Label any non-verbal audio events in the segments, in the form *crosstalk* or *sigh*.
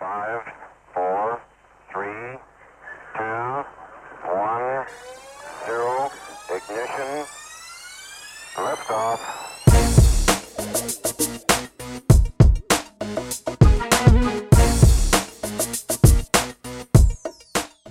Five, four, three, two, one, zero, ignition, liftoff.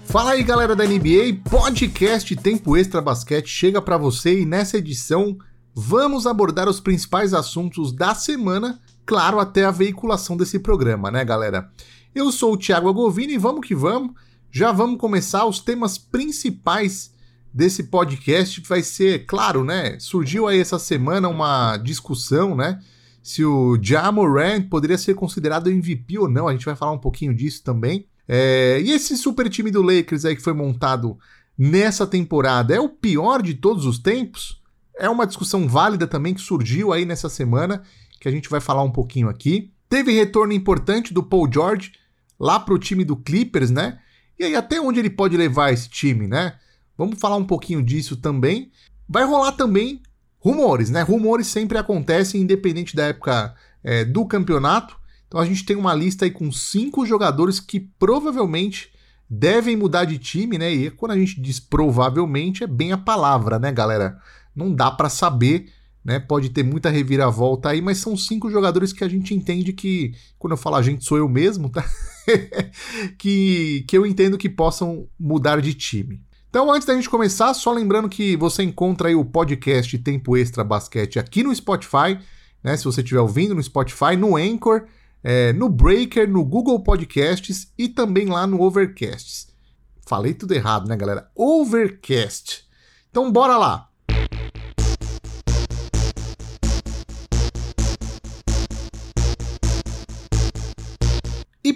Fala aí galera da NBA, podcast Tempo Extra Basquete chega para você e nessa edição vamos abordar os principais assuntos da semana, claro, até a veiculação desse programa, né galera? Eu sou o Thiago Agovini e vamos que vamos, já vamos começar os temas principais desse podcast, vai ser, claro, né? Surgiu aí essa semana uma discussão, né? Se o Jamorant poderia ser considerado MVP ou não, a gente vai falar um pouquinho disso também. É, e esse super time do Lakers aí que foi montado nessa temporada é o pior de todos os tempos? É uma discussão válida também que surgiu aí nessa semana, que a gente vai falar um pouquinho aqui. Teve retorno importante do Paul George lá para o time do Clippers, né? E aí, até onde ele pode levar esse time, né? Vamos falar um pouquinho disso também. Vai rolar também rumores, né? Rumores sempre acontecem, independente da época é, do campeonato. Então a gente tem uma lista aí com cinco jogadores que provavelmente devem mudar de time, né? E quando a gente diz provavelmente é bem a palavra, né, galera? Não dá para saber, né? Pode ter muita reviravolta aí, mas são cinco jogadores que a gente entende que, quando eu falo a gente, sou eu mesmo, tá? *laughs* que, que eu entendo que possam mudar de time. Então, antes da gente começar, só lembrando que você encontra aí o podcast Tempo Extra Basquete aqui no Spotify, né? Se você estiver ouvindo no Spotify, no Anchor é, no Breaker, no Google Podcasts e também lá no Overcast. Falei tudo errado, né, galera? Overcast. Então, bora lá.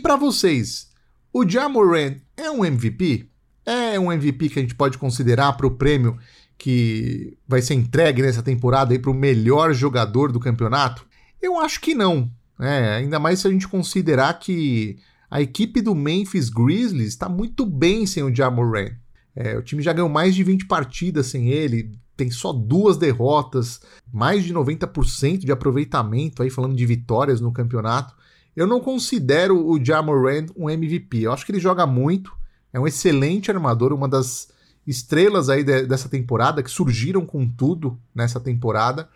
Para vocês, o Jamoran é um MVP? É um MVP que a gente pode considerar para o prêmio que vai ser entregue nessa temporada para o melhor jogador do campeonato? Eu acho que não. É, ainda mais se a gente considerar que a equipe do Memphis Grizzlies está muito bem sem o Jamoran. É, o time já ganhou mais de 20 partidas sem ele, tem só duas derrotas, mais de 90% de aproveitamento aí falando de vitórias no campeonato. Eu não considero o Jamoran um MVP. Eu acho que ele joga muito, é um excelente armador, uma das estrelas aí de, dessa temporada que surgiram com tudo nessa temporada.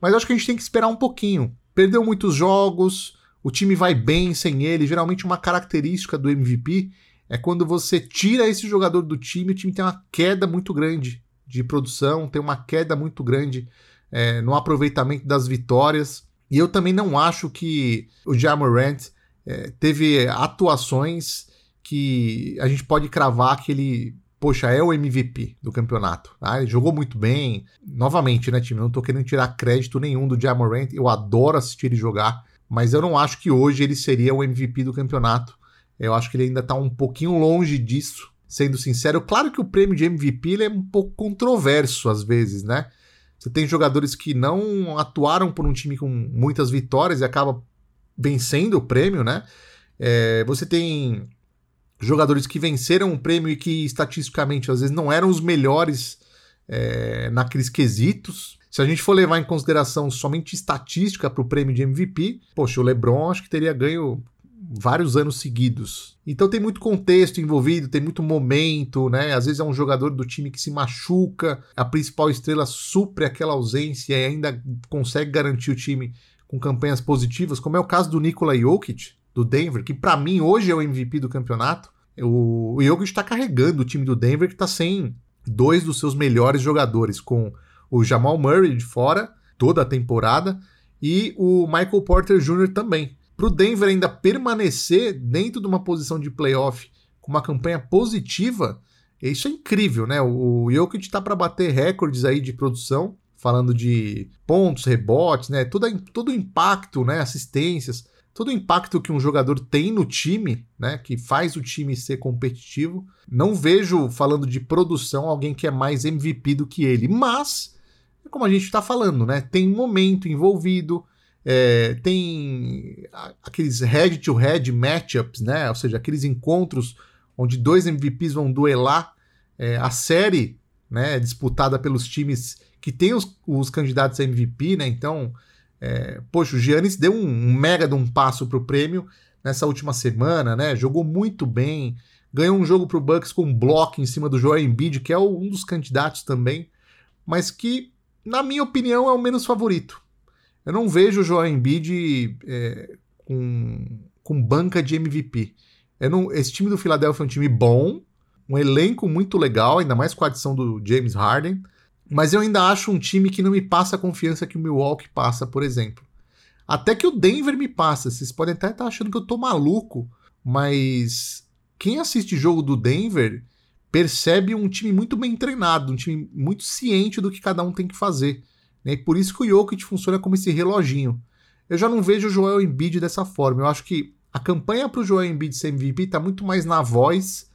Mas acho que a gente tem que esperar um pouquinho Perdeu muitos jogos, o time vai bem sem ele. Geralmente, uma característica do MVP é quando você tira esse jogador do time, o time tem uma queda muito grande de produção, tem uma queda muito grande é, no aproveitamento das vitórias. E eu também não acho que o Jamorant é, teve atuações que a gente pode cravar que ele poxa, é o MVP do campeonato. Tá? Ele jogou muito bem. Novamente, né, time? Não tô querendo tirar crédito nenhum do Jamorant. Eu adoro assistir ele jogar, mas eu não acho que hoje ele seria o MVP do campeonato. Eu acho que ele ainda tá um pouquinho longe disso, sendo sincero. Claro que o prêmio de MVP é um pouco controverso às vezes, né? Você tem jogadores que não atuaram por um time com muitas vitórias e acaba vencendo o prêmio, né? É, você tem jogadores que venceram um prêmio e que estatisticamente às vezes não eram os melhores é, naqueles quesitos. Se a gente for levar em consideração somente estatística para o prêmio de MVP, poxa, o LeBron acho que teria ganho vários anos seguidos. Então tem muito contexto envolvido, tem muito momento, né? Às vezes é um jogador do time que se machuca, a principal estrela supre aquela ausência e ainda consegue garantir o time com campanhas positivas, como é o caso do Nikola Jokic, do Denver, que para mim hoje é o MVP do campeonato. O, Jokic está carregando o time do Denver, que está sem dois dos seus melhores jogadores, com o Jamal Murray de fora toda a temporada e o Michael Porter Jr. também. Para o Denver ainda permanecer dentro de uma posição de playoff com uma campanha positiva, isso é incrível, né? O Jokic está para bater recordes aí de produção, falando de pontos, rebotes, né? Todo, todo o impacto, né? Assistências todo o impacto que um jogador tem no time, né, que faz o time ser competitivo. Não vejo, falando de produção, alguém que é mais MVP do que ele, mas, como a gente está falando, né, tem momento envolvido, é, tem aqueles head-to-head matchups, né, ou seja, aqueles encontros onde dois MVPs vão duelar é, a série né, disputada pelos times que têm os, os candidatos a MVP, né, então é, poxa, o Giannis deu um, um mega de um passo para o prêmio nessa última semana, né? Jogou muito bem, ganhou um jogo pro Bucks com um bloco em cima do Joel Embiid, que é um dos candidatos também, mas que, na minha opinião, é o menos favorito. Eu não vejo o Joel Embiid é, com, com banca de MVP. Não, esse time do Philadelphia é um time bom, um elenco muito legal, ainda mais com a adição do James Harden, mas eu ainda acho um time que não me passa a confiança que o Milwaukee passa, por exemplo. Até que o Denver me passa. Vocês podem até estar achando que eu tô maluco, mas quem assiste jogo do Denver percebe um time muito bem treinado, um time muito ciente do que cada um tem que fazer. Né? E por isso que o Jokic funciona como esse reloginho. Eu já não vejo o Joel Embiid dessa forma. Eu acho que a campanha para o Joel Embiid ser MVP está muito mais na voz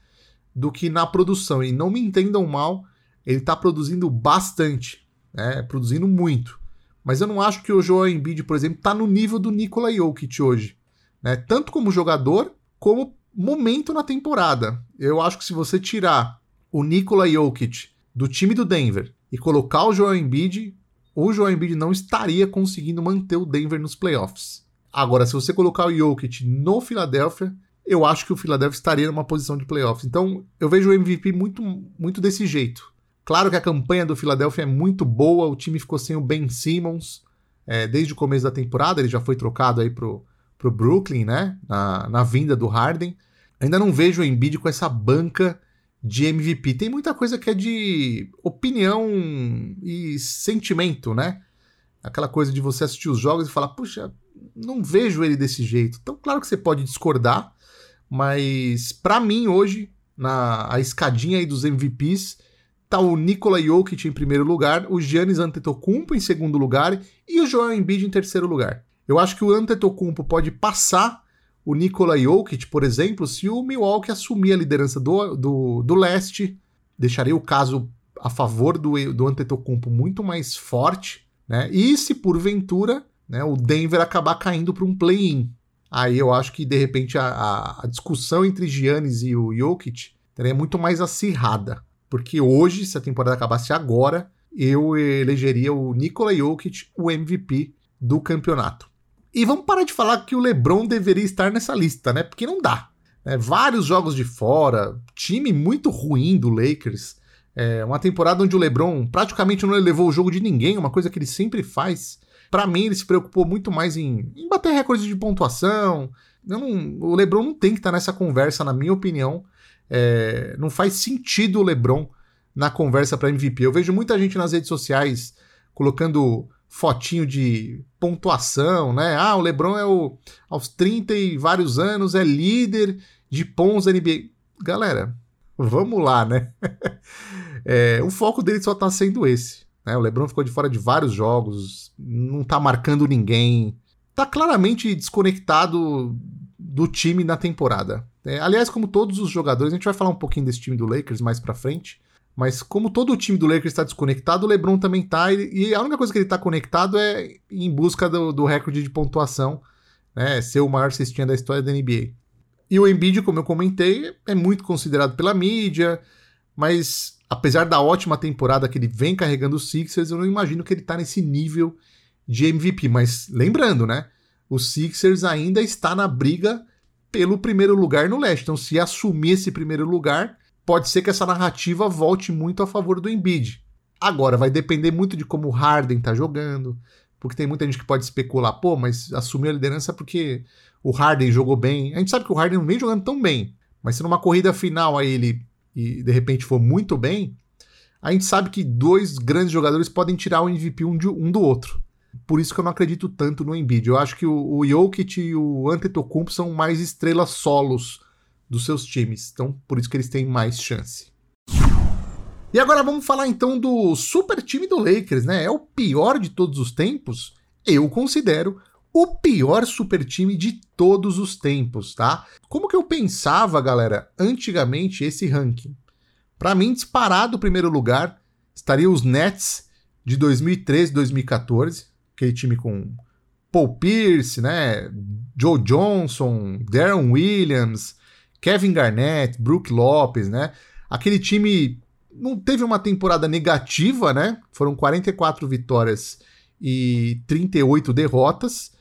do que na produção. E não me entendam mal, ele está produzindo bastante, né? produzindo muito. Mas eu não acho que o Joel Embiid, por exemplo, está no nível do Nikola Jokic hoje. Né? Tanto como jogador, como momento na temporada. Eu acho que se você tirar o Nikola Jokic do time do Denver e colocar o Joel Embiid, o Joel Embiid não estaria conseguindo manter o Denver nos playoffs. Agora, se você colocar o Jokic no Philadelphia, eu acho que o Philadelphia estaria numa posição de playoffs. Então, eu vejo o MVP muito, muito desse jeito. Claro que a campanha do Philadelphia é muito boa, o time ficou sem o Ben Simmons é, desde o começo da temporada, ele já foi trocado aí pro, pro Brooklyn, né? Na, na vinda do Harden. Ainda não vejo o Embiid com essa banca de MVP. Tem muita coisa que é de opinião e sentimento, né? Aquela coisa de você assistir os jogos e falar, puxa, não vejo ele desse jeito. Então, claro que você pode discordar, mas para mim hoje, na a escadinha aí dos MVPs, tá o Nikola Jokic em primeiro lugar, o Giannis Antetokounmpo em segundo lugar e o Joel Embiid em terceiro lugar. Eu acho que o Antetokounmpo pode passar o Nikola Jokic, por exemplo, se o Milwaukee assumir a liderança do, do, do leste, deixaria o caso a favor do, do Antetokounmpo muito mais forte, né? E se porventura né, o Denver acabar caindo para um play-in. Aí eu acho que de repente a, a, discussão entre Giannis e o Jokic seria muito mais acirrada. Porque hoje, se a temporada acabasse agora, eu elegeria o Nikola Jokic o MVP do campeonato. E vamos parar de falar que o LeBron deveria estar nessa lista, né? Porque não dá. É, vários jogos de fora, time muito ruim do Lakers. É, uma temporada onde o LeBron praticamente não levou o jogo de ninguém, uma coisa que ele sempre faz. Para mim, ele se preocupou muito mais em, em bater recordes de pontuação. Não, o LeBron não tem que estar nessa conversa, na minha opinião. É, não faz sentido o LeBron na conversa para MVP. Eu vejo muita gente nas redes sociais colocando fotinho de pontuação, né? Ah, o LeBron é o aos 30 e vários anos é líder de pontos da NBA. Galera, vamos lá, né? *laughs* é, o foco dele só tá sendo esse. Né? O LeBron ficou de fora de vários jogos, não tá marcando ninguém, tá claramente desconectado do time na temporada. É, aliás, como todos os jogadores, a gente vai falar um pouquinho desse time do Lakers mais pra frente. Mas como todo o time do Lakers está desconectado, o LeBron também está e a única coisa que ele está conectado é em busca do, do recorde de pontuação, né, ser o maior cestinha da história da NBA. E o Embiid, como eu comentei, é muito considerado pela mídia, mas apesar da ótima temporada que ele vem carregando os Sixers, eu não imagino que ele está nesse nível de MVP. Mas lembrando, né, o Sixers ainda está na briga pelo primeiro lugar no leste. Então, se assumir esse primeiro lugar, pode ser que essa narrativa volte muito a favor do Embiid. Agora, vai depender muito de como o Harden tá jogando, porque tem muita gente que pode especular, pô, mas assumiu a liderança porque o Harden jogou bem. A gente sabe que o Harden não vem jogando tão bem, mas se numa corrida final aí ele e de repente for muito bem, a gente sabe que dois grandes jogadores podem tirar o MVP um, de, um do outro. Por isso que eu não acredito tanto no Embiid. Eu acho que o, o Jokic e o Antetokounmpo são mais estrelas solos dos seus times. Então, por isso que eles têm mais chance. E agora vamos falar então do super time do Lakers, né? É o pior de todos os tempos? Eu considero o pior super time de todos os tempos, tá? Como que eu pensava, galera, antigamente esse ranking? Para mim, disparado o primeiro lugar estaria os Nets de 2013, 2014, aquele time com Paul Pierce, né? Joe Johnson, Darren Williams, Kevin Garnett, Brook Lopes, né? Aquele time não teve uma temporada negativa, né? Foram 44 vitórias e 38 derrotas.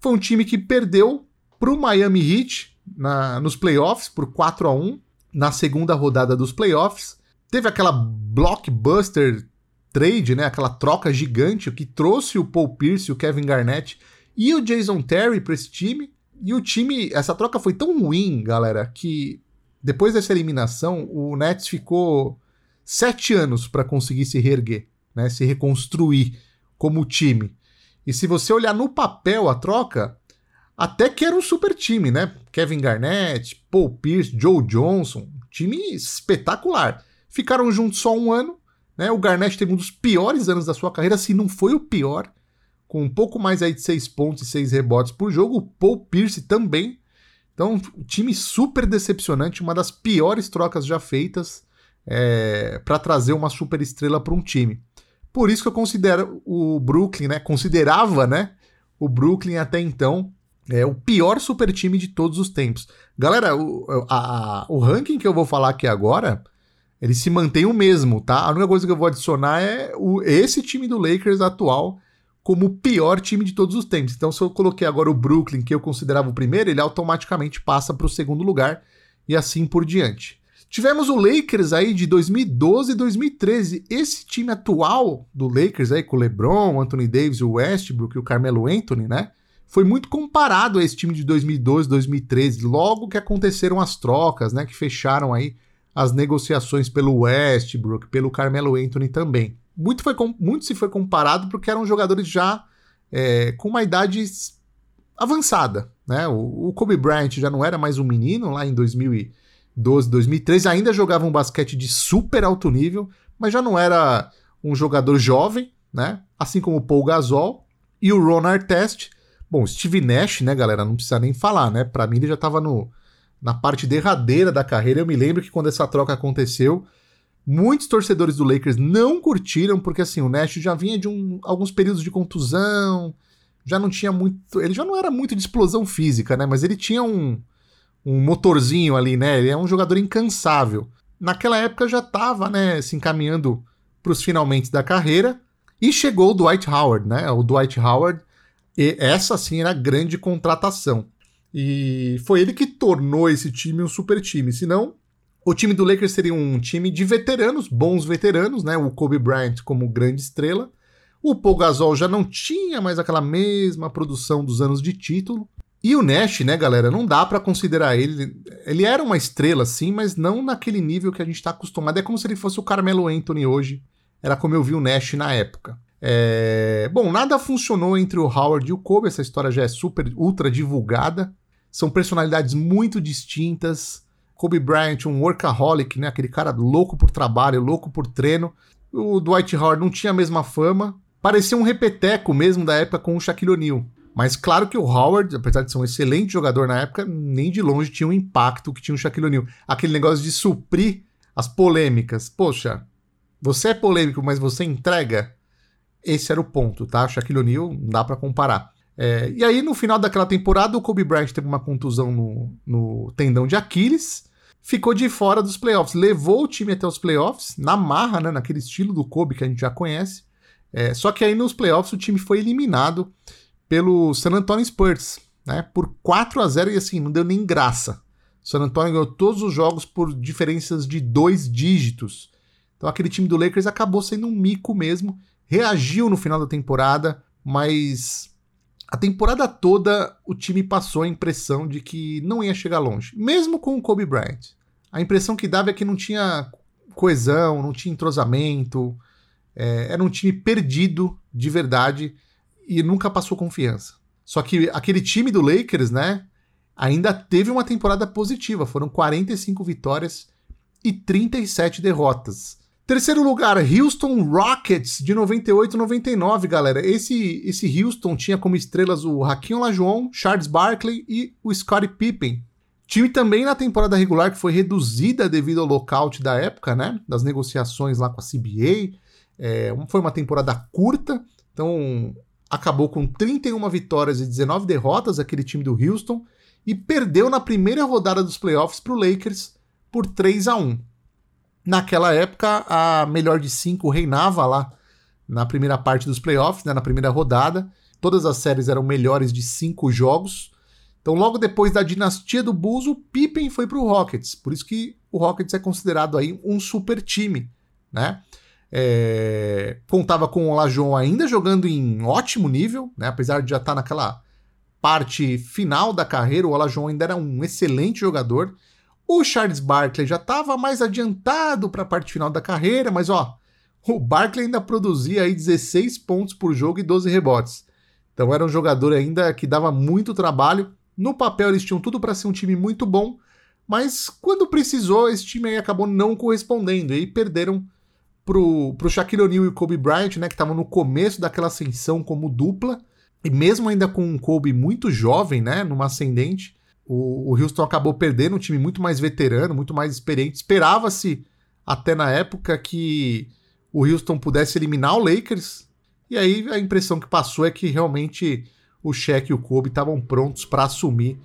Foi um time que perdeu para o Miami Heat na, nos playoffs por 4 a 1 na segunda rodada dos playoffs. Teve aquela blockbuster trade, né, aquela troca gigante que trouxe o Paul Pierce, o Kevin Garnett e o Jason Terry para esse time. E o time, essa troca foi tão ruim, galera, que depois dessa eliminação, o Nets ficou sete anos para conseguir se reerguer, né, se reconstruir como time. E se você olhar no papel a troca, até que era um super time, né? Kevin Garnett, Paul Pierce, Joe Johnson, time espetacular. Ficaram juntos só um ano, né? O Garnett teve um dos piores anos da sua carreira, se não foi o pior, com um pouco mais aí de seis pontos e seis rebotes por jogo. O Paul Pierce também. Então, time super decepcionante, uma das piores trocas já feitas é, para trazer uma super estrela para um time. Por isso que eu considero o Brooklyn, né? Considerava, né? O Brooklyn até então é o pior super time de todos os tempos. Galera, o, a, o ranking que eu vou falar aqui agora, ele se mantém o mesmo, tá? A única coisa que eu vou adicionar é o, esse time do Lakers atual como o pior time de todos os tempos. Então, se eu coloquei agora o Brooklyn, que eu considerava o primeiro, ele automaticamente passa para o segundo lugar e assim por diante. Tivemos o Lakers aí de 2012 e 2013. Esse time atual do Lakers aí com o LeBron, Anthony Davis, o Westbrook e o Carmelo Anthony, né? foi muito comparado a esse time de 2012, 2013, logo que aconteceram as trocas, né, que fecharam aí as negociações pelo Westbrook, pelo Carmelo Anthony também. Muito, foi, muito se foi comparado porque eram jogadores já é, com uma idade avançada, né? O, o, Kobe Bryant já não era mais um menino lá em 2012, 2013, ainda jogava um basquete de super alto nível, mas já não era um jogador jovem, né? Assim como o Paul Gasol e o Ron Artest, Bom, Steve Nash, né, galera, não precisa nem falar, né? Para mim ele já estava no, na parte derradeira da carreira. Eu me lembro que quando essa troca aconteceu, muitos torcedores do Lakers não curtiram, porque assim, o Nash já vinha de um, alguns períodos de contusão, já não tinha muito. Ele já não era muito de explosão física, né? Mas ele tinha um, um motorzinho ali, né? Ele é um jogador incansável. Naquela época já estava, né, se encaminhando para os finalmente da carreira. E chegou o Dwight Howard, né? O Dwight Howard e essa sim era a grande contratação. E foi ele que tornou esse time um super time. Senão, o time do Lakers seria um time de veteranos, bons veteranos, né? O Kobe Bryant como grande estrela. O Paul Gasol já não tinha mais aquela mesma produção dos anos de título. E o Nash, né, galera, não dá para considerar ele. Ele era uma estrela, sim, mas não naquele nível que a gente tá acostumado. É como se ele fosse o Carmelo Anthony hoje. Era como eu vi o Nash na época. É... Bom, nada funcionou entre o Howard e o Kobe, essa história já é super, ultra divulgada. São personalidades muito distintas. Kobe Bryant, um workaholic, né? aquele cara louco por trabalho, louco por treino. O Dwight Howard não tinha a mesma fama. Parecia um repeteco mesmo da época com o Shaquille O'Neal. Mas claro que o Howard, apesar de ser um excelente jogador na época, nem de longe tinha o impacto que tinha o Shaquille O'Neal. Aquele negócio de suprir as polêmicas. Poxa, você é polêmico, mas você entrega? Esse era o ponto, tá? Shaquille O'Neal não dá para comparar. É, e aí, no final daquela temporada, o Kobe Bryant teve uma contusão no, no tendão de Aquiles, ficou de fora dos playoffs, levou o time até os playoffs, na marra, né, naquele estilo do Kobe que a gente já conhece. É, só que aí nos playoffs o time foi eliminado pelo San Antonio Spurs, né, por 4 a 0 e assim, não deu nem graça. O San Antonio ganhou todos os jogos por diferenças de dois dígitos. Então aquele time do Lakers acabou sendo um mico mesmo reagiu no final da temporada, mas a temporada toda o time passou a impressão de que não ia chegar longe, mesmo com o Kobe Bryant. A impressão que dava é que não tinha coesão, não tinha entrosamento, é, era um time perdido de verdade e nunca passou confiança. Só que aquele time do Lakers, né, ainda teve uma temporada positiva, foram 45 vitórias e 37 derrotas. Terceiro lugar, Houston Rockets, de 98 99, galera. Esse, esse Houston tinha como estrelas o Hakim Olajuwon, Charles Barkley e o Scottie Pippen. Time também na temporada regular que foi reduzida devido ao lockout da época, né? Das negociações lá com a CBA. É, foi uma temporada curta, então acabou com 31 vitórias e 19 derrotas aquele time do Houston e perdeu na primeira rodada dos playoffs para o Lakers por 3 a 1. Naquela época, a melhor de cinco reinava lá na primeira parte dos playoffs, né, na primeira rodada. Todas as séries eram melhores de cinco jogos. Então, logo depois da dinastia do Bulls, o Pippen foi para o Rockets. Por isso que o Rockets é considerado aí um super time, né? É... Contava com o Olajuwon ainda jogando em ótimo nível, né? Apesar de já estar tá naquela parte final da carreira, o Olajuwon ainda era um excelente jogador. O Charles Barkley já estava mais adiantado para a parte final da carreira, mas ó, o Barkley ainda produzia aí 16 pontos por jogo e 12 rebotes. Então era um jogador ainda que dava muito trabalho. No papel eles tinham tudo para ser um time muito bom, mas quando precisou, esse time aí acabou não correspondendo. E aí perderam pro, pro Shaquille O'Neal e o Kobe Bryant, né, que estavam no começo daquela ascensão como dupla, e mesmo ainda com um Kobe muito jovem, né, numa ascendente, o, o Houston acabou perdendo um time muito mais veterano, muito mais experiente. Esperava-se até na época que o Houston pudesse eliminar o Lakers, e aí a impressão que passou é que realmente o Shaq e o Kobe estavam prontos para assumir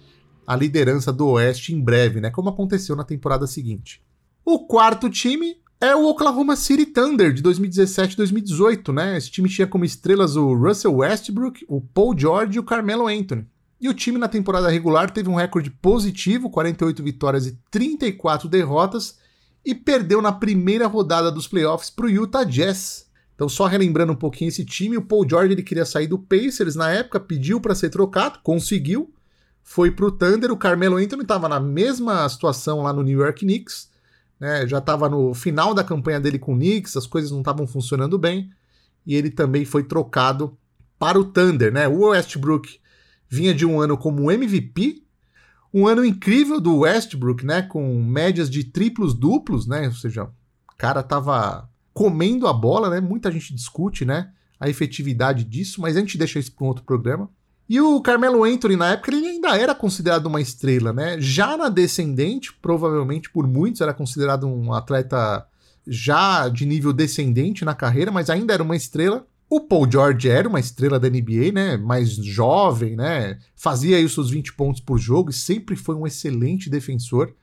a liderança do Oeste em breve, né? Como aconteceu na temporada seguinte. O quarto time é o Oklahoma City Thunder de 2017 2018, né? Esse time tinha como estrelas o Russell Westbrook, o Paul George e o Carmelo Anthony. E o time na temporada regular teve um recorde positivo, 48 vitórias e 34 derrotas, e perdeu na primeira rodada dos playoffs para o Utah Jazz. Então, só relembrando um pouquinho esse time, o Paul George ele queria sair do Pacers na época, pediu para ser trocado, conseguiu, foi para o Thunder. O Carmelo Anthony estava na mesma situação lá no New York Knicks, né? já estava no final da campanha dele com o Knicks, as coisas não estavam funcionando bem, e ele também foi trocado para o Thunder. Né? O Westbrook vinha de um ano como MVP, um ano incrível do Westbrook, né? com médias de triplos duplos, né? ou seja, o cara estava comendo a bola, né? Muita gente discute, né? A efetividade disso, mas a gente deixa isso para um outro programa. E o Carmelo Anthony, na época, ele ainda era considerado uma estrela, né? Já na descendente, provavelmente por muitos era considerado um atleta já de nível descendente na carreira, mas ainda era uma estrela. O Paul George era uma estrela da NBA, né? Mais jovem, né? Fazia aí os seus 20 pontos por jogo e sempre foi um excelente defensor.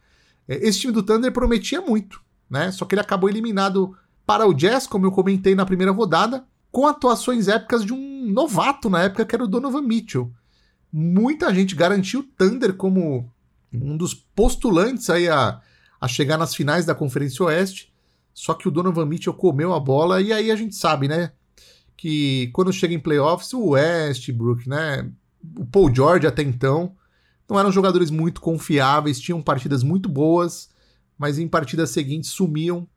É, esse time do Thunder prometia muito, né? Só que ele acabou eliminado para o Jazz, como eu comentei na primeira rodada, com atuações épicas de um novato na época, que era o Donovan Mitchell. Muita gente garantiu o Thunder como um dos postulantes aí a, a chegar nas finais da Conferência Oeste, só que o Donovan Mitchell comeu a bola, e aí a gente sabe, né, que quando chega em playoffs, o Westbrook, né, o Paul George até então, não eram jogadores muito confiáveis, tinham partidas muito boas, mas em partidas seguintes sumiam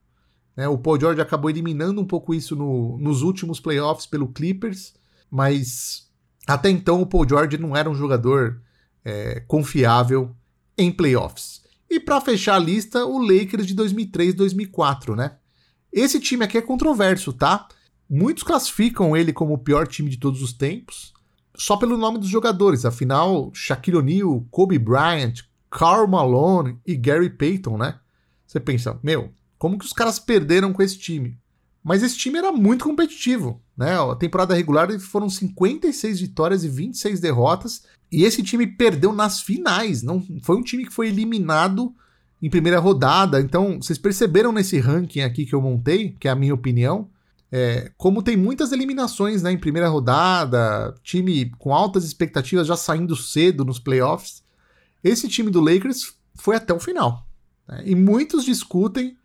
né? O Paul George acabou eliminando um pouco isso no, nos últimos playoffs pelo Clippers, mas até então o Paul George não era um jogador é, confiável em playoffs. E para fechar a lista, o Lakers de 2003-2004, né? Esse time aqui é controverso, tá? Muitos classificam ele como o pior time de todos os tempos, só pelo nome dos jogadores. Afinal, Shaquille O'Neal, Kobe Bryant, Karl Malone e Gary Payton, né? Você pensa, meu, como que os caras perderam com esse time? Mas esse time era muito competitivo, né? A temporada regular foram 56 vitórias e 26 derrotas, e esse time perdeu nas finais, não foi um time que foi eliminado em primeira rodada. Então, vocês perceberam nesse ranking aqui que eu montei, que é a minha opinião, é, como tem muitas eliminações né, em primeira rodada, time com altas expectativas já saindo cedo nos playoffs, esse time do Lakers foi até o final. Né? E muitos discutem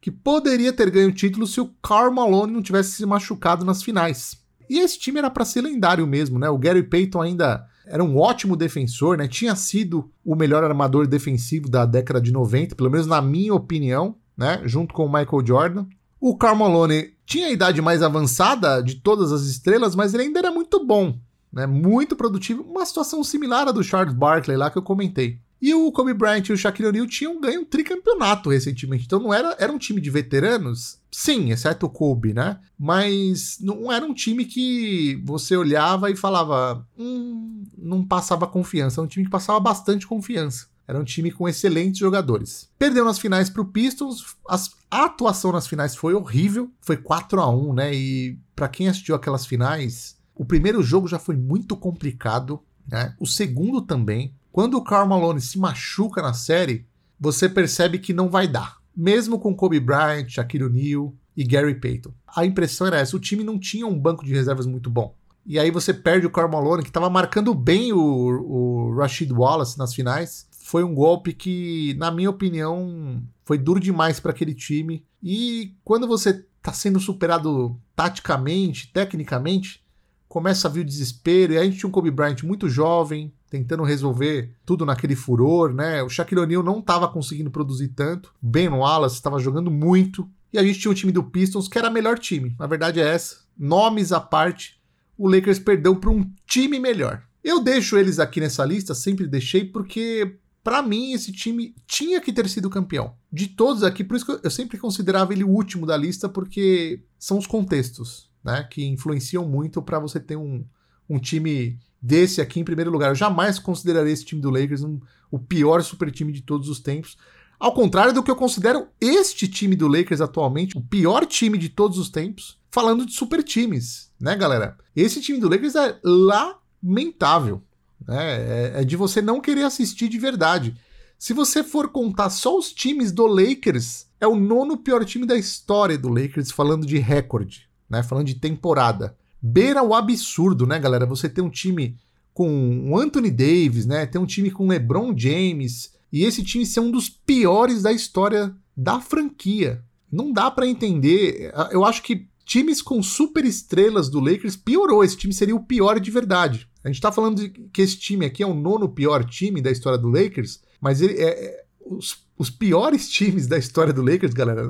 que poderia ter ganho o título se o Karl Malone não tivesse se machucado nas finais. E esse time era para ser lendário mesmo, né? O Gary Payton ainda era um ótimo defensor, né? Tinha sido o melhor armador defensivo da década de 90, pelo menos na minha opinião, né? Junto com o Michael Jordan. O Karl Malone tinha a idade mais avançada de todas as estrelas, mas ele ainda era muito bom, né? Muito produtivo, uma situação similar à do Charles Barkley lá que eu comentei. E o Kobe Bryant e o Shaquille O'Neal tinham ganho um tricampeonato recentemente. Então não era, era um time de veteranos, sim, exceto o Kobe, né? Mas não era um time que você olhava e falava, hum, não passava confiança. Era um time que passava bastante confiança. Era um time com excelentes jogadores. Perdeu nas finais para o Pistons. As, a atuação nas finais foi horrível. Foi 4 a 1 né? E para quem assistiu aquelas finais, o primeiro jogo já foi muito complicado. Né? O segundo também. Quando o Karl Malone se machuca na série, você percebe que não vai dar. Mesmo com Kobe Bryant, Shaquille O'Neal e Gary Payton. A impressão era essa, o time não tinha um banco de reservas muito bom. E aí você perde o Carmelo que estava marcando bem o, o Rashid Wallace nas finais. Foi um golpe que, na minha opinião, foi duro demais para aquele time. E quando você está sendo superado taticamente, tecnicamente, começa a vir o desespero. E a gente tinha um Kobe Bryant muito jovem, tentando resolver tudo naquele furor, né? O Shaquille O'Neal não estava conseguindo produzir tanto. Ben Wallace estava jogando muito. E a gente tinha o time do Pistons, que era o melhor time. A verdade é essa. Nomes à parte, o Lakers perdeu para um time melhor. Eu deixo eles aqui nessa lista, sempre deixei, porque para mim esse time tinha que ter sido campeão. De todos aqui, por isso que eu sempre considerava ele o último da lista, porque são os contextos, né, que influenciam muito para você ter um, um time desse aqui em primeiro lugar. Eu jamais consideraria esse time do Lakers um, o pior super time de todos os tempos. Ao contrário do que eu considero este time do Lakers atualmente, o pior time de todos os tempos, falando de super times, né, galera? Esse time do Lakers é lamentável. Né? É, é de você não querer assistir de verdade. Se você for contar só os times do Lakers, é o nono pior time da história do Lakers, falando de recorde, né? Falando de temporada. Beira o absurdo, né, galera? Você tem um time com o Anthony Davis, né? Tem um time com LeBron James, e esse time ser um dos piores da história da franquia. Não dá para entender. Eu acho que times com super estrelas do Lakers piorou. Esse time seria o pior de verdade. A gente tá falando de que esse time aqui é o nono pior time da história do Lakers, mas ele é, é os, os, piores times da história do Lakers, galera,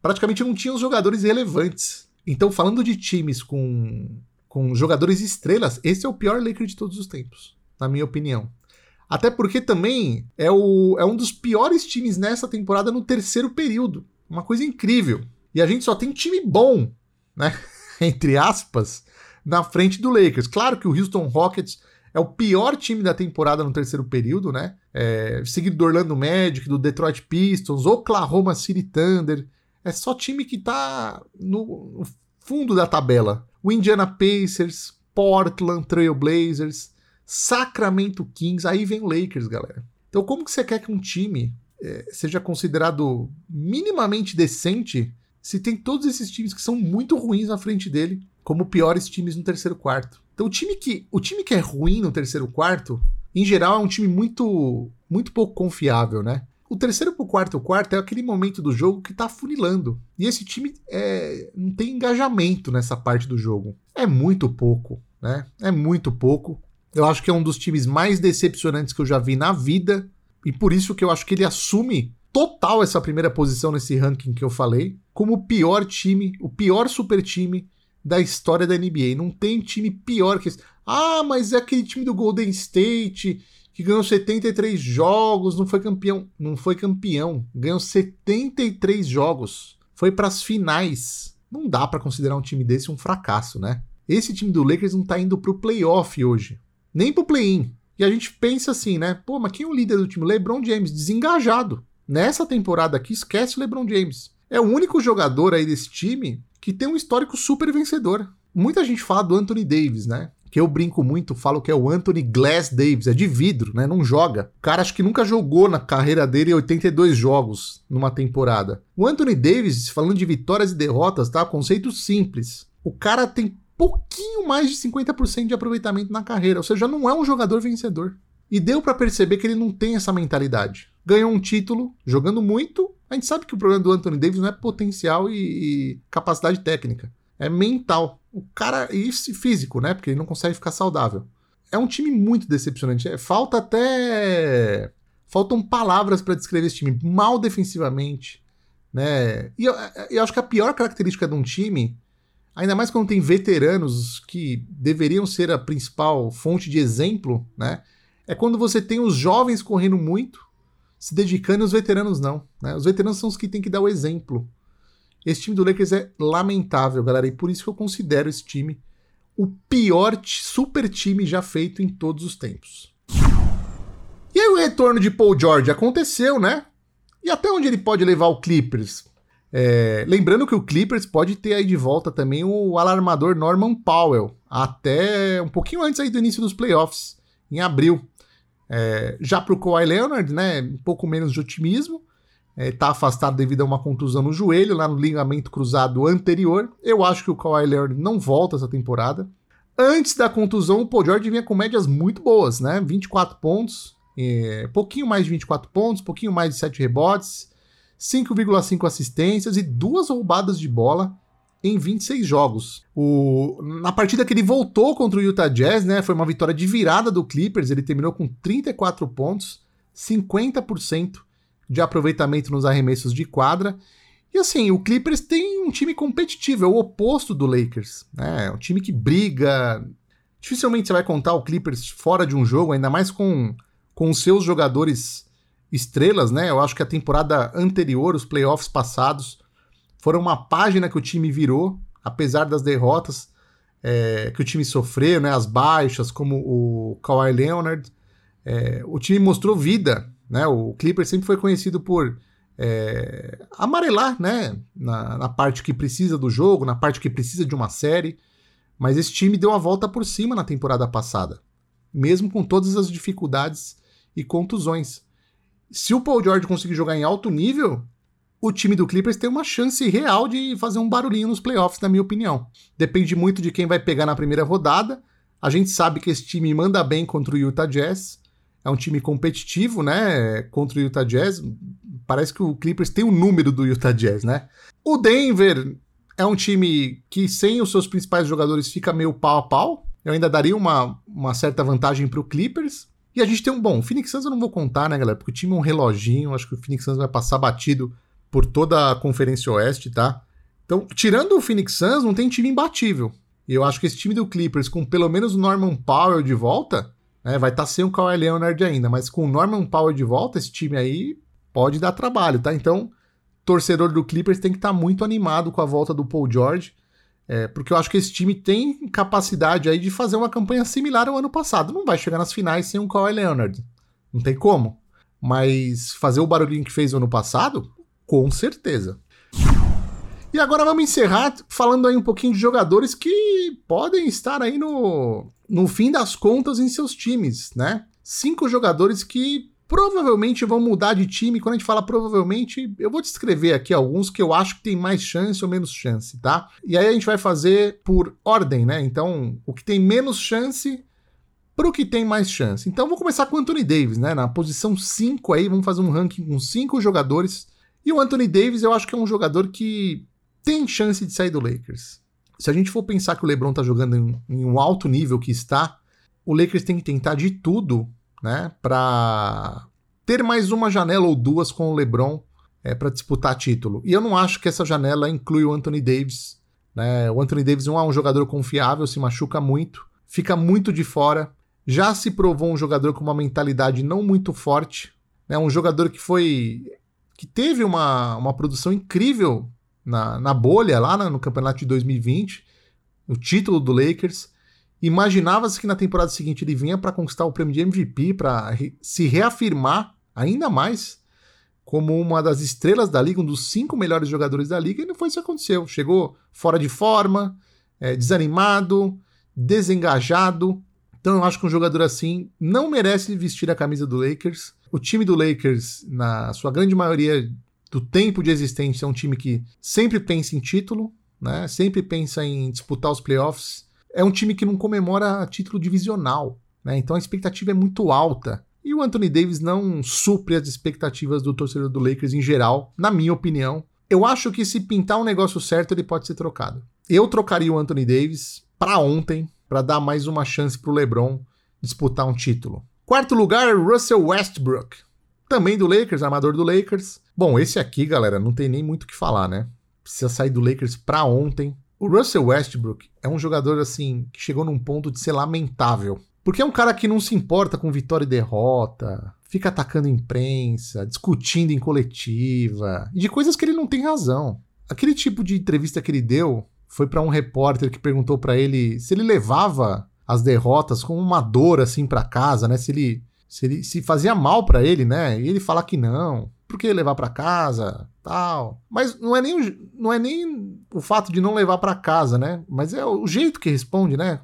praticamente não tinham jogadores relevantes. Então, falando de times com, com jogadores estrelas, esse é o pior Lakers de todos os tempos, na minha opinião. Até porque também é, o, é um dos piores times nessa temporada no terceiro período. Uma coisa incrível. E a gente só tem time bom, né? *laughs* Entre aspas, na frente do Lakers. Claro que o Houston Rockets é o pior time da temporada no terceiro período, né? É, seguido do Orlando Magic, do Detroit Pistons, Oklahoma City Thunder. É só time que tá no, fundo da tabela. O Indiana Pacers, Portland Trail Blazers, Sacramento Kings, aí vem o Lakers, galera. Então, como que você quer que um time é, seja considerado minimamente decente se tem todos esses times que são muito ruins na frente dele, como piores times no terceiro quarto? Então, o time que, o time que é ruim no terceiro quarto, em geral, é um time muito, muito pouco confiável, né? O terceiro pro quarto quarto é aquele momento do jogo que tá funilando. E esse time é, não tem engajamento nessa parte do jogo. É muito pouco, né? É muito pouco. Eu acho que é um dos times mais decepcionantes que eu já vi na vida. E por isso que eu acho que ele assume total essa primeira posição nesse ranking que eu falei, como o pior time, o pior super time da história da NBA. Não tem time pior que esse. Ah, mas é aquele time do Golden State que ganhou 73 jogos, não foi campeão. Não foi campeão, ganhou 73 jogos. Foi para as finais. Não dá para considerar um time desse um fracasso, né? Esse time do Lakers não tá indo pro playoff hoje nem pro play-in. E a gente pensa assim, né? Pô, mas quem é o líder do time? LeBron James, desengajado. Nessa temporada aqui, esquece o LeBron James. É o único jogador aí desse time que tem um histórico super vencedor. Muita gente fala do Anthony Davis, né? Que eu brinco muito, falo que é o Anthony Glass Davis, é de vidro, né? Não joga. O cara acho que nunca jogou na carreira dele 82 jogos numa temporada. O Anthony Davis, falando de vitórias e derrotas, tá? Conceito simples. O cara tem pouquinho mais de 50% de aproveitamento na carreira, ou seja, não é um jogador vencedor. E deu para perceber que ele não tem essa mentalidade. Ganhou um título jogando muito. A gente sabe que o problema do Anthony Davis não é potencial e, e capacidade técnica, é mental. O cara e físico, né? Porque ele não consegue ficar saudável. É um time muito decepcionante. É, falta até faltam palavras para descrever esse time. Mal defensivamente, né? E eu, eu acho que a pior característica de um time Ainda mais quando tem veteranos que deveriam ser a principal fonte de exemplo, né? É quando você tem os jovens correndo muito, se dedicando e os veteranos não. Né? Os veteranos são os que têm que dar o exemplo. Esse time do Lakers é lamentável, galera, e por isso que eu considero esse time o pior super time já feito em todos os tempos. E aí o retorno de Paul George aconteceu, né? E até onde ele pode levar o Clippers? É, lembrando que o Clippers pode ter aí de volta também o alarmador Norman Powell, até um pouquinho antes aí do início dos playoffs, em abril. É, já para o Kawhi Leonard, né, um pouco menos de otimismo, está é, afastado devido a uma contusão no joelho, lá no ligamento cruzado anterior. Eu acho que o Kawhi Leonard não volta essa temporada. Antes da contusão, o Paul George vinha com médias muito boas, né? 24 pontos, é, pouquinho mais de 24 pontos, pouquinho mais de 7 rebotes, 5,5 assistências e duas roubadas de bola em 26 jogos. O, na partida que ele voltou contra o Utah Jazz, né, foi uma vitória de virada do Clippers, ele terminou com 34 pontos, 50% de aproveitamento nos arremessos de quadra. E assim, o Clippers tem um time competitivo, é o oposto do Lakers. Né? É um time que briga. Dificilmente você vai contar o Clippers fora de um jogo, ainda mais com, com os seus jogadores estrelas, né? Eu acho que a temporada anterior, os playoffs passados, foram uma página que o time virou, apesar das derrotas é, que o time sofreu, né? As baixas, como o Kawhi Leonard. É, o time mostrou vida, né? O Clippers sempre foi conhecido por é, amarelar, né? Na, na, parte que precisa do jogo, na parte que precisa de uma série. Mas esse time deu a volta por cima na temporada passada, mesmo com todas as dificuldades e contusões. Se o Paul George conseguir jogar em alto nível, o time do Clippers tem uma chance real de fazer um barulhinho nos playoffs, na minha opinião. Depende muito de quem vai pegar na primeira rodada. A gente sabe que esse time manda bem contra o Utah Jazz é um time competitivo, né? Contra o Utah Jazz. Parece que o Clippers tem o número do Utah Jazz, né? O Denver é um time que, sem os seus principais jogadores, fica meio pau a pau. Eu ainda daria uma, uma certa vantagem para o Clippers. E a gente tem um bom. O Phoenix Suns eu não vou contar, né, galera? Porque o time é um reloginho. Acho que o Phoenix Suns vai passar batido por toda a Conferência Oeste, tá? Então, tirando o Phoenix Suns, não tem time imbatível. E eu acho que esse time do Clippers, com pelo menos o Norman Powell de volta, né? Vai estar tá sem o Kawhi Leonard ainda, mas com o Norman Powell de volta, esse time aí pode dar trabalho, tá? Então, torcedor do Clippers tem que estar tá muito animado com a volta do Paul George, é, porque eu acho que esse time tem capacidade aí de fazer uma campanha similar ao ano passado. Não vai chegar nas finais sem o Kawhi Leonard, não tem como. Mas fazer o barulhinho que fez o ano passado, com certeza. E agora vamos encerrar falando aí um pouquinho de jogadores que podem estar aí no, no fim das contas em seus times, né? Cinco jogadores que provavelmente vão mudar de time. Quando a gente fala provavelmente, eu vou descrever aqui alguns que eu acho que tem mais chance ou menos chance, tá? E aí a gente vai fazer por ordem, né? Então, o que tem menos chance para o que tem mais chance. Então, vou começar com o Anthony Davis, né? Na posição 5 aí, vamos fazer um ranking com cinco jogadores. E o Anthony Davis, eu acho que é um jogador que tem chance de sair do Lakers. Se a gente for pensar que o LeBron tá jogando em, em um alto nível que está, o Lakers tem que tentar de tudo, né, para ter mais uma janela ou duas com o LeBron é, para disputar título. E eu não acho que essa janela inclui o Anthony Davis. Né? O Anthony Davis não é um jogador confiável, se machuca muito, fica muito de fora. Já se provou um jogador com uma mentalidade não muito forte, né? um jogador que foi que teve uma, uma produção incrível na, na bolha lá no campeonato de 2020, o título do Lakers. Imaginava-se que na temporada seguinte ele vinha para conquistar o prêmio de MVP, para re se reafirmar ainda mais como uma das estrelas da liga, um dos cinco melhores jogadores da liga, e não foi isso que aconteceu. Chegou fora de forma, é, desanimado, desengajado. Então eu acho que um jogador assim não merece vestir a camisa do Lakers. O time do Lakers, na sua grande maioria, do tempo de existência, é um time que sempre pensa em título, né? sempre pensa em disputar os playoffs. É um time que não comemora título divisional, né? então a expectativa é muito alta. E o Anthony Davis não supre as expectativas do torcedor do Lakers em geral, na minha opinião. Eu acho que se pintar um negócio certo, ele pode ser trocado. Eu trocaria o Anthony Davis para ontem, para dar mais uma chance para o LeBron disputar um título. Quarto lugar, Russell Westbrook também do Lakers, armador do Lakers. Bom, esse aqui, galera, não tem nem muito o que falar, né? Precisa sair do Lakers pra ontem. O Russell Westbrook é um jogador, assim, que chegou num ponto de ser lamentável. Porque é um cara que não se importa com vitória e derrota, fica atacando imprensa, discutindo em coletiva, de coisas que ele não tem razão. Aquele tipo de entrevista que ele deu foi para um repórter que perguntou para ele se ele levava as derrotas como uma dor assim para casa, né? Se ele se, ele, se fazia mal para ele, né? E ele falar que não, por que levar para casa, tal. Mas não é nem o, não é nem o fato de não levar para casa, né? Mas é o jeito que responde, né?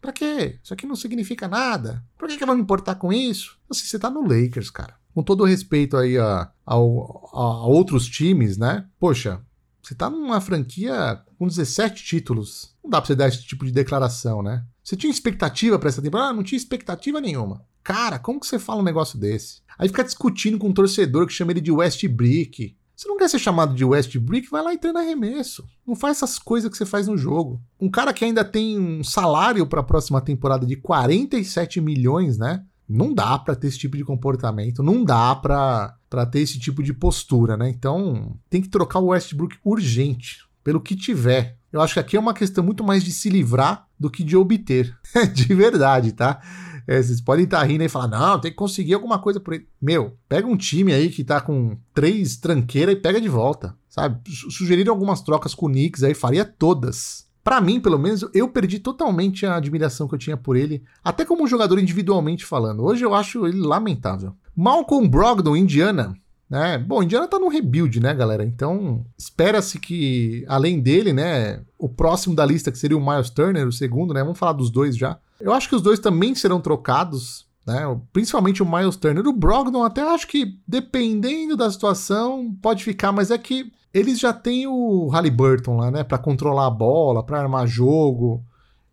Pra quê? Isso aqui não significa nada. Por que, que eu vou me importar com isso? Assim, você tá no Lakers, cara. Com todo respeito aí a, a, a outros times, né? Poxa, você tá numa franquia com 17 títulos. Não dá pra você dar esse tipo de declaração, né? Você tinha expectativa para essa temporada? Ah, não tinha expectativa nenhuma. Cara, como que você fala um negócio desse? Aí fica discutindo com um torcedor que chama ele de Westbrook. Você não quer ser chamado de Westbrook? Vai lá e treina arremesso. Não faz essas coisas que você faz no jogo. Um cara que ainda tem um salário para a próxima temporada de 47 milhões, né? Não dá para ter esse tipo de comportamento, não dá para ter esse tipo de postura, né? Então, tem que trocar o Westbrook urgente, pelo que tiver. Eu acho que aqui é uma questão muito mais de se livrar do que de obter. *laughs* de verdade, tá? É, vocês podem estar rindo e falar, não, tem que conseguir alguma coisa por ele. Meu, pega um time aí que tá com três tranqueiras e pega de volta, sabe? Sugeriram algumas trocas com o Knicks aí, faria todas. Para mim, pelo menos, eu perdi totalmente a admiração que eu tinha por ele, até como jogador individualmente falando. Hoje eu acho ele lamentável. Malcolm Brogdon, Indiana, né? Bom, Indiana tá no rebuild, né, galera? Então, espera-se que, além dele, né, o próximo da lista, que seria o Miles Turner, o segundo, né? Vamos falar dos dois já. Eu acho que os dois também serão trocados, né? Principalmente o Miles Turner. O Brogdon até acho que, dependendo da situação, pode ficar, mas é que eles já têm o Halliburton lá, né? Para controlar a bola, para armar jogo.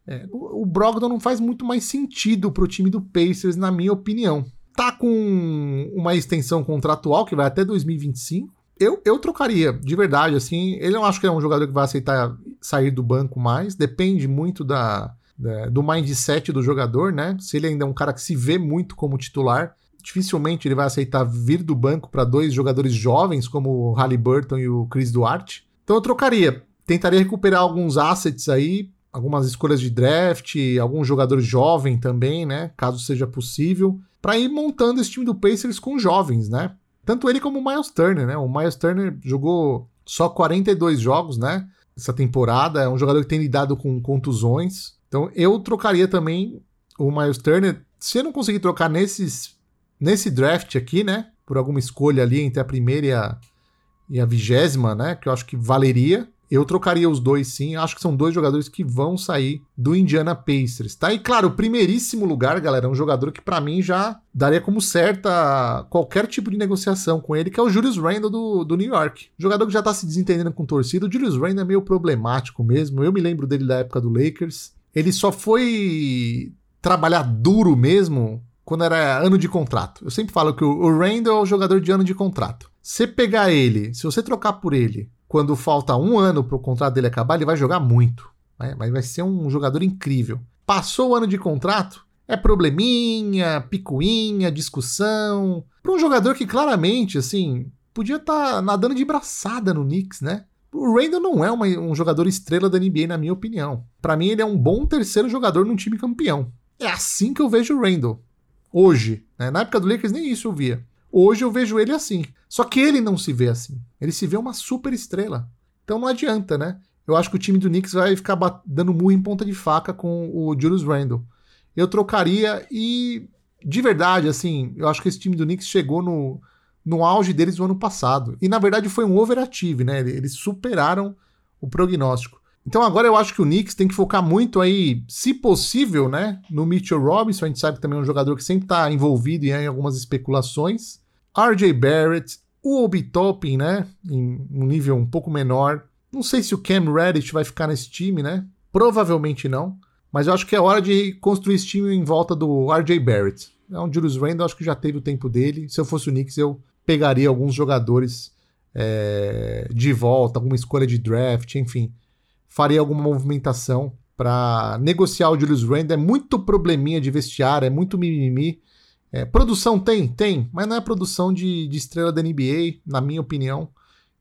É, o, o Brogdon não faz muito mais sentido pro time do Pacers, na minha opinião. Tá com uma extensão contratual que vai até 2025. Eu, eu trocaria, de verdade, assim. Ele não acho que é um jogador que vai aceitar sair do banco mais. Depende muito da, da, do mindset do jogador, né? Se ele ainda é um cara que se vê muito como titular, dificilmente ele vai aceitar vir do banco para dois jogadores jovens como o Halliburton e o Chris Duarte. Então eu trocaria. Tentaria recuperar alguns assets aí, algumas escolhas de draft, algum jogador jovem também, né? Caso seja possível, para ir montando esse time do Pacers com jovens, né? Tanto ele como o Miles Turner, né? O Miles Turner jogou só 42 jogos, né? Essa temporada. É um jogador que tem lidado com contusões. Então eu trocaria também o Miles Turner. Se eu não conseguir trocar nesses nesse draft aqui, né? Por alguma escolha ali entre a primeira e a, e a vigésima, né? Que eu acho que valeria. Eu trocaria os dois sim. Acho que são dois jogadores que vão sair do Indiana Pacers, tá? E claro, o primeiríssimo lugar, galera, é um jogador que para mim já daria como certa qualquer tipo de negociação com ele, que é o Julius Randle do, do New York. Jogador que já tá se desentendendo com torcida. O Julius Randle é meio problemático mesmo. Eu me lembro dele da época do Lakers. Ele só foi trabalhar duro mesmo quando era ano de contrato. Eu sempre falo que o Randall é o jogador de ano de contrato. Se pegar ele, se você trocar por ele, quando falta um ano para o contrato dele acabar, ele vai jogar muito. Né? Mas vai ser um jogador incrível. Passou o ano de contrato, é probleminha, picuinha, discussão. Para um jogador que claramente, assim, podia estar tá nadando de braçada no Knicks, né? O Randall não é uma, um jogador estrela da NBA, na minha opinião. Para mim, ele é um bom terceiro jogador num time campeão. É assim que eu vejo o Randall. Hoje. Né? Na época do Lakers nem isso eu via. Hoje eu vejo ele assim. Só que ele não se vê assim. Ele se vê uma super estrela. Então não adianta, né? Eu acho que o time do Knicks vai ficar dando murro em ponta de faca com o Julius Randle. Eu trocaria e, de verdade, assim, eu acho que esse time do Knicks chegou no, no auge deles no ano passado. E, na verdade, foi um overachieve, né? Eles superaram o prognóstico. Então agora eu acho que o Knicks tem que focar muito aí, se possível, né, no Mitchell Robinson, a gente sabe que também é um jogador que sempre está envolvido em, algumas especulações. RJ Barrett, o Obi Toppin, né, em um nível um pouco menor. Não sei se o Cam Reddish vai ficar nesse time, né? Provavelmente não. Mas eu acho que é hora de construir esse time em volta do RJ Barrett. É um Julius Randle, acho que já teve o tempo dele. Se eu fosse o Knicks, eu pegaria alguns jogadores é, de volta, alguma escolha de draft, enfim faria alguma movimentação para negociar o Julius Randle. É muito probleminha de vestiário, é muito mimimi. É, produção tem? Tem, mas não é produção de, de estrela da NBA, na minha opinião.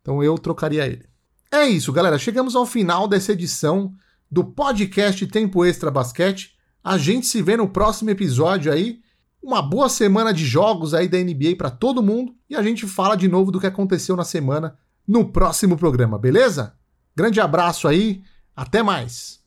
Então eu trocaria ele. É isso, galera. Chegamos ao final dessa edição do podcast Tempo Extra Basquete. A gente se vê no próximo episódio aí. Uma boa semana de jogos aí da NBA para todo mundo e a gente fala de novo do que aconteceu na semana no próximo programa, beleza? Grande abraço aí, até mais!